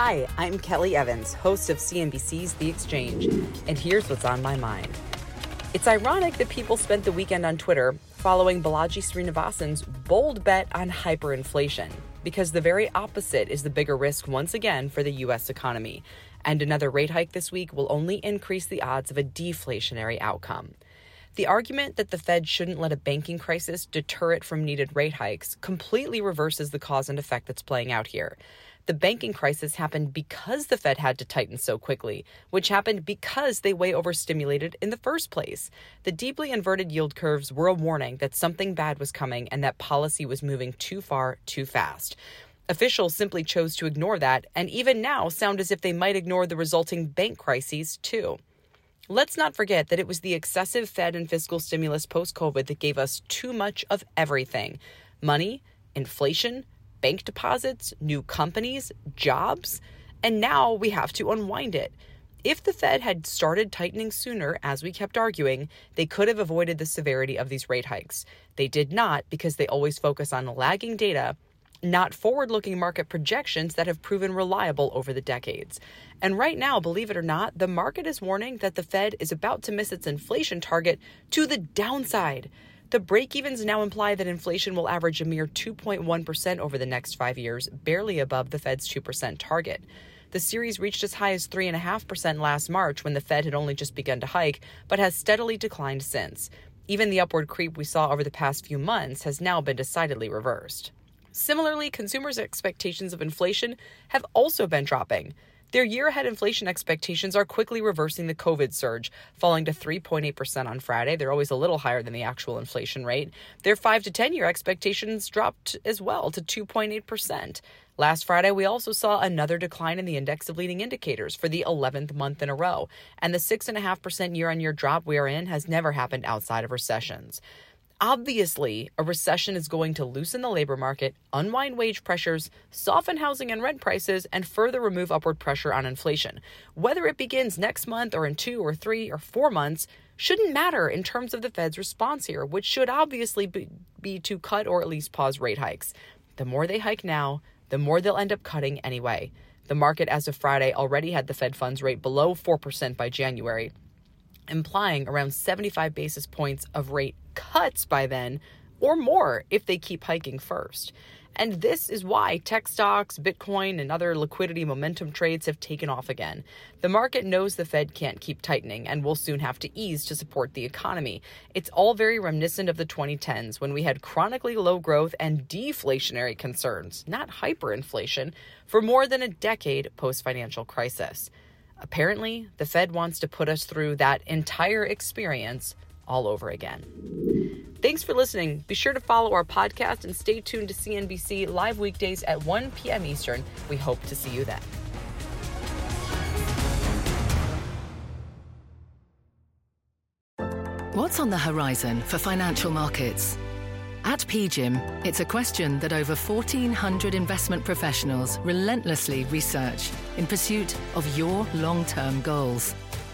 Hi, I'm Kelly Evans, host of CNBC's The Exchange, and here's what's on my mind. It's ironic that people spent the weekend on Twitter following Balaji Srinivasan's bold bet on hyperinflation because the very opposite is the bigger risk once again for the U.S. economy. And another rate hike this week will only increase the odds of a deflationary outcome. The argument that the Fed shouldn't let a banking crisis deter it from needed rate hikes completely reverses the cause and effect that's playing out here. The banking crisis happened because the Fed had to tighten so quickly, which happened because they way overstimulated in the first place. The deeply inverted yield curves were a warning that something bad was coming and that policy was moving too far too fast. Officials simply chose to ignore that, and even now sound as if they might ignore the resulting bank crises, too. Let's not forget that it was the excessive Fed and fiscal stimulus post COVID that gave us too much of everything money, inflation, bank deposits, new companies, jobs, and now we have to unwind it. If the Fed had started tightening sooner, as we kept arguing, they could have avoided the severity of these rate hikes. They did not because they always focus on lagging data, not forward looking market projections that have proven reliable over the decades. And right now, believe it or not, the market is warning that the Fed is about to miss its inflation target to the downside. The break evens now imply that inflation will average a mere 2.1% over the next five years, barely above the Fed's 2% target. The series reached as high as 3.5% last March when the Fed had only just begun to hike, but has steadily declined since. Even the upward creep we saw over the past few months has now been decidedly reversed. Similarly, consumers' expectations of inflation have also been dropping. Their year ahead inflation expectations are quickly reversing the COVID surge, falling to 3.8% on Friday. They're always a little higher than the actual inflation rate. Their 5 to 10 year expectations dropped as well to 2.8%. Last Friday, we also saw another decline in the index of leading indicators for the 11th month in a row, and the 6.5% year on year drop we are in has never happened outside of recessions. Obviously, a recession is going to loosen the labor market, unwind wage pressures, soften housing and rent prices, and further remove upward pressure on inflation. Whether it begins next month or in two or three or four months shouldn't matter in terms of the Fed's response here, which should obviously be, be to cut or at least pause rate hikes. The more they hike now, the more they'll end up cutting anyway. The market as of Friday already had the Fed funds rate below 4% by January, implying around 75 basis points of rate cuts by then, or more if they keep hiking first. And this is why tech stocks, Bitcoin, and other liquidity momentum trades have taken off again. The market knows the Fed can't keep tightening and will soon have to ease to support the economy. It's all very reminiscent of the 2010s when we had chronically low growth and deflationary concerns, not hyperinflation, for more than a decade post financial crisis. Apparently, the Fed wants to put us through that entire experience all over again. Thanks for listening. Be sure to follow our podcast and stay tuned to CNBC live weekdays at 1 p.m. Eastern. We hope to see you then. What's on the horizon for financial markets? At PGIM, it's a question that over 1,400 investment professionals relentlessly research in pursuit of your long term goals.